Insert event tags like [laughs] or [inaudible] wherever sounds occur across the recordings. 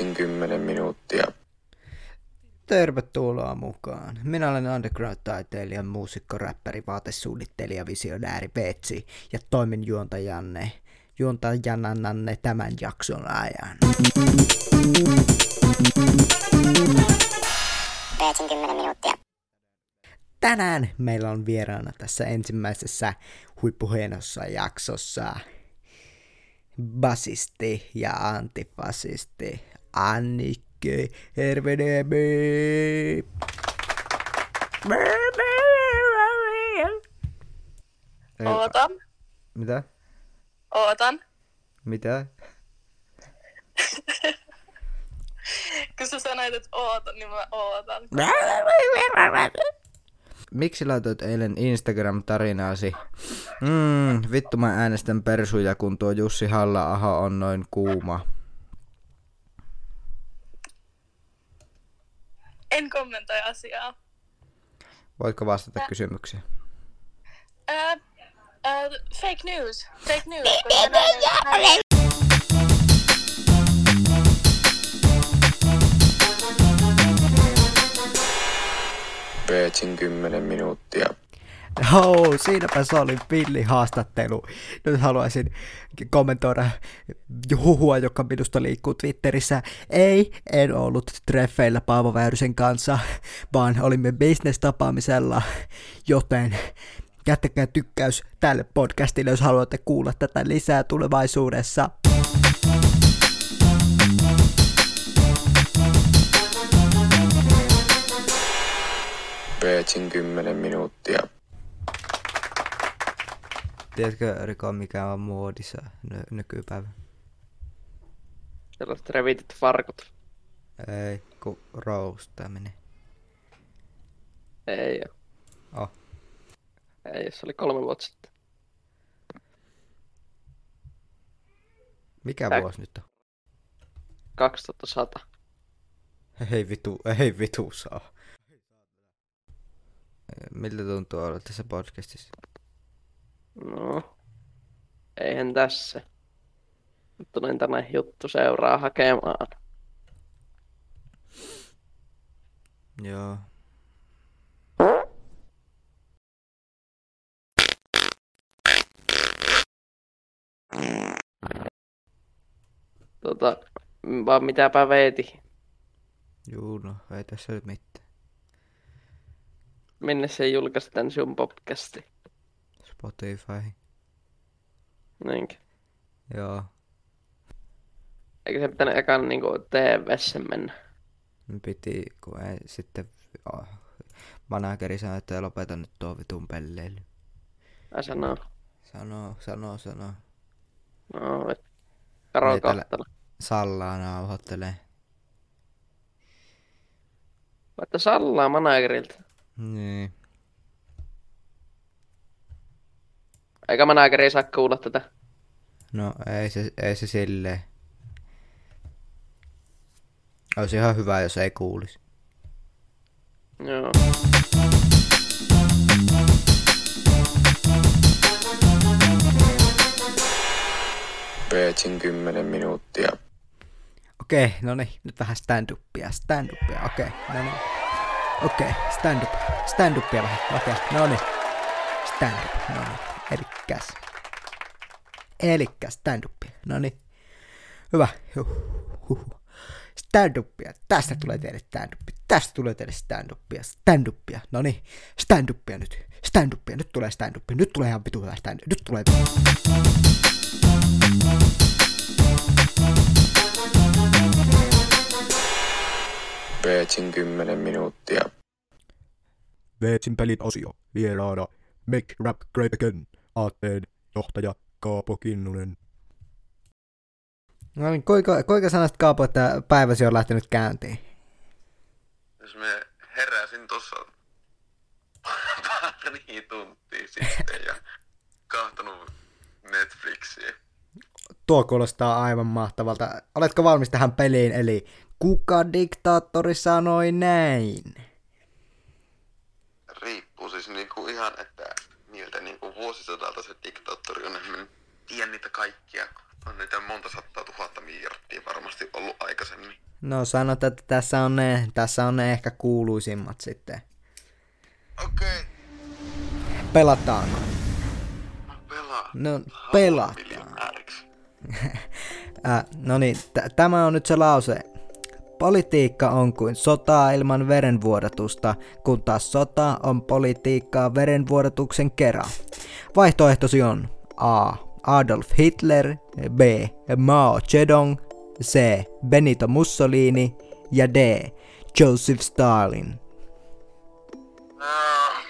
Peetsin 10 minuuttia. Tervetuloa mukaan. Minä olen underground-taiteilija, muusikko, räppäri, vaatesuunnittelija, visionääri Petsi ja toimin juontajanne, juontajananne tämän jakson ajan. Petsin 10 minuuttia. Tänään meillä on vieraana tässä ensimmäisessä huippuhienossa jaksossa basisti ja antifasisti Annikke Hervedemi. Ootan, Mitä? ootan. Mitä? [laughs] Kun sä sanoit, että ootan, niin mä ootan. Miksi laitoit eilen Instagram-tarinaasi? Mm, vittu mä äänestän persuja, kun tuo Jussi halla on noin kuuma. En kommentoi asiaa. Voitko vastata kysymykseen? Ää, ää, fake news. Fake news. näin Peetsin 10 minuuttia. Oh, siinäpä se oli pilli haastattelu. Nyt haluaisin kommentoida huhua, joka minusta liikkuu Twitterissä. Ei, en ollut treffeillä Paavo Väyrysen kanssa, vaan olimme business-tapaamisella, joten jättäkää tykkäys tälle podcastille, jos haluatte kuulla tätä lisää tulevaisuudessa. Peetsin 10 minuuttia. Tiedätkö, Riko, mikä on muodissa ny- nykypäivä? Sellaiset revitit farkut. Ei, kun roustaminen. Ei oo. Oh. Ei, se oli kolme vuotta sitten. Mikä Tää- vuosi nyt on? 2100. Ei vitu, ei vitu saa. Miltä tuntuu olla tässä podcastissa? No. Eihän tässä. Nyt tulin tänne juttu seuraa hakemaan. Joo. Tota, vaan mitäpä veeti. Juu, no ei tässä nyt mitään. Minne se julkaisi tän sun podcasti? Spotify. Niinkö? Joo. Eikö se pitänyt ekan niinku TVssä mennä? Me piti, kun ei sitten... Oh, manageri sanoi, että lopeta nyt tuo vitun pelleily. Ai sanoo. Sanoo, sanoo, sanoo. No, et. Karo kahtella. Sallaa nauhoittelee. Vaikka sallaa managerilta. Niin. Eikä manageri saa kuulla tätä. No ei se, ei se silleen. Olisi ihan hyvä, jos ei kuulisi. Joo. Peetsin 10 minuuttia. Okei, no niin, nyt vähän stand-upia, stand-upia, okei, no niin. Okei, stand-up, stand-upia vähän, okei, no niin. Stand-up, no niin, elikkäs. Elikkäs stand-upia, no niin. Hyvä, huh, huh. Stand-upia, tästä tulee teille stand-upia, tästä tulee teille stand-upia, stand-upia, no niin. Stand-upia nyt, stand-upia, nyt tulee stand-upia, nyt tulee ihan vitu hyvä stand nyt tulee Peetsin 10 minuuttia. Veetsin pelit osio. Vieraana Make Rap Great Again. Aatteen johtaja Kaapo Kinnunen. No niin, kuinka, kuinka sanoisit Kaapo, että päiväsi on lähtenyt käyntiin? Jos me heräsin tuossa [laughs] pari tuntia sitten ja kahtonut Netflixiä. Tuo kuulostaa aivan mahtavalta. Oletko valmis tähän peliin, eli kuka diktaattori sanoi näin? Riippuu siis niinku ihan, miltä niinku vuosisadalta se diktaattori on. En tiedä niitä kaikkia. On niitä monta sattaa tuhatta miljardia varmasti ollut aikaisemmin. No sanot, että tässä on ne, tässä on ne ehkä kuuluisimmat sitten. Okei, Pelataanko? pelaa. No pelataan. Miljonääriksi. [laughs] Äh, no niin, t- tämä on nyt se lause. Politiikka on kuin sotaa ilman verenvuodatusta, kun taas sota on politiikkaa verenvuodatuksen kerran. Vaihtoehtosi on A. Adolf Hitler, B. Mao Zedong, C. Benito Mussolini ja D. Joseph Stalin. Ah,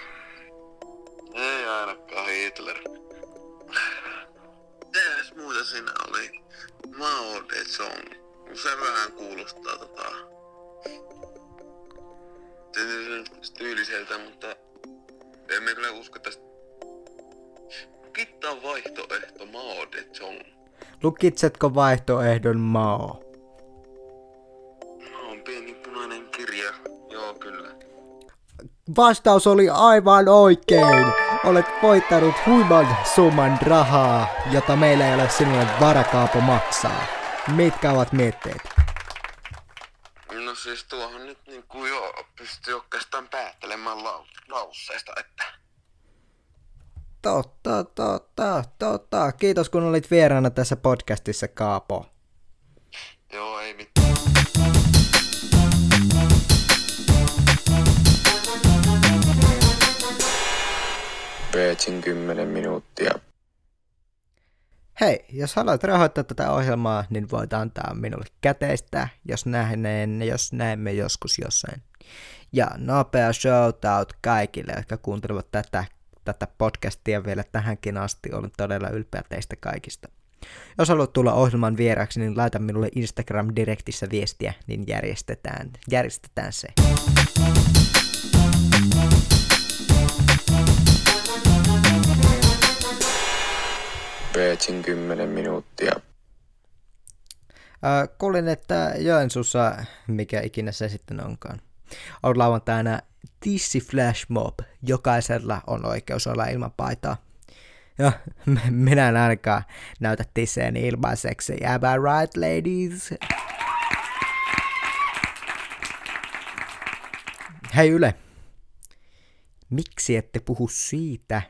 Ei ainakaan Hitler. Mitäs muuta siinä oli? Mao Zedong. Se vähän kuulostaa tota... se- tyyliseltä, mutta emme kyllä usko tästä. Kittaa vaihtoehto Mao Zedong. Lukitsetko vaihtoehdon Mao? Mao on pieni punainen kirja. Joo, kyllä. Vastaus oli aivan oikein. Olet voittanut huiman summan rahaa, jota meillä ei ole sinulle varakaapo maksaa. Mitkä ovat mietteet? No siis tuohon nyt niinku jo pystyy oikeastaan päättelemään lau- lauseesta, että... Totta, totta, totta. Kiitos kun olit vieraana tässä podcastissa, Kaapo. Joo, ei mitään. Veetsin 10 minuuttia. Hei, jos haluat rahoittaa tätä ohjelmaa, niin voit antaa minulle käteistä, jos, nähneen, jos näemme joskus jossain. Ja nopea shoutout kaikille, jotka kuuntelevat tätä, tätä podcastia vielä tähänkin asti. Olen todella ylpeä teistä kaikista. Jos haluat tulla ohjelman vieraksi, niin laita minulle Instagram-direktissä viestiä, niin järjestetään, järjestetään se. Veetsin 10 minuuttia. Äh, kuulin, että Joensuussa, mikä ikinä se sitten onkaan, on lauantaina Tissi Flash Mob. Jokaisella on oikeus olla ilman paitaa. Ja minä en ainakaan näytä tisseeni ilmaiseksi. Am I right, ladies? Hei Yle, miksi ette puhu siitä,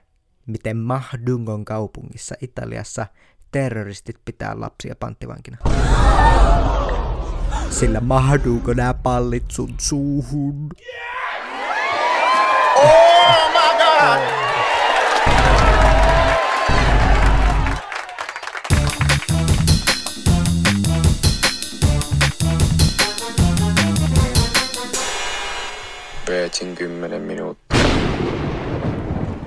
miten Mahdungon kaupungissa Italiassa terroristit pitää lapsia panttivankina? Sillä mahduuko nämä pallit sun suuhun? Veetsin 10 minuuttia.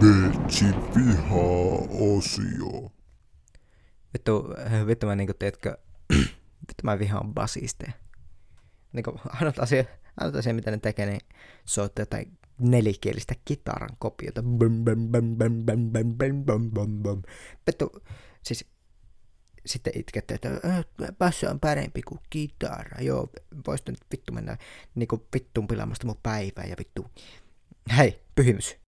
Veetsi vihaa-osio. Vittu, [laughs] vittu mä niinku, tiedätkö, [clears throat] vittu mä vihaan basisteja. Niinku, ainut asia, ainut asia, mitä ne tekee, niin soittaa jotain nelikielistä kitaran kopiota. Bum, bum, bum, bum, bum, bum, bum, bum, bum, bum. Vittu, siis sitten itkette, että "Äh, basso on parempi kuin kitara. Joo, voisi nyt vittu mennä niinku vittuun pilaamasta mun päivää ja vittu. Hei, pyhimys.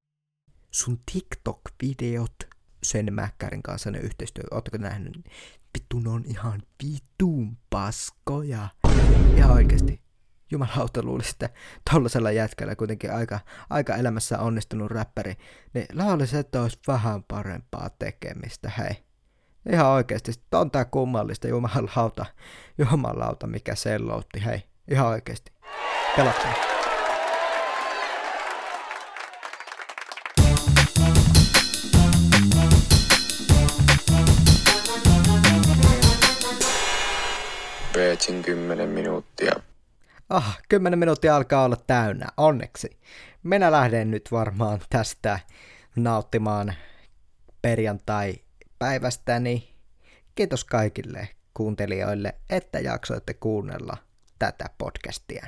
Sun TikTok-videot sen Mäkkärin kanssa ne yhteistyö, ootteko nähnyt? Vittu, ne on ihan vittuun paskoja. Ihan oikeesti. Jumalauta luulisi, että tollasella jätkällä kuitenkin aika, aika elämässä onnistunut räppäri, niin laulisi, että olisi vähän parempaa tekemistä, hei. Ihan oikeesti, sit on tää kummallista, jumalauta, jumalauta, mikä selloutti, hei. Ihan oikeesti. Pelattaa. Veetsin 10 minuuttia. Ah, 10 minuuttia alkaa olla täynnä, onneksi. Minä lähden nyt varmaan tästä nauttimaan perjantai-päivästäni. Kiitos kaikille kuuntelijoille, että jaksoitte kuunnella tätä podcastia.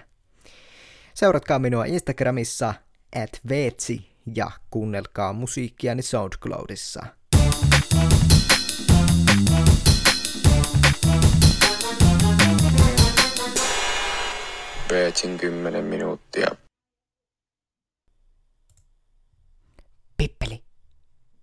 Seuratkaa minua Instagramissa at veetsi ja kuunnelkaa musiikkiani SoundCloudissa. ja tšin kymmenen minuuttia.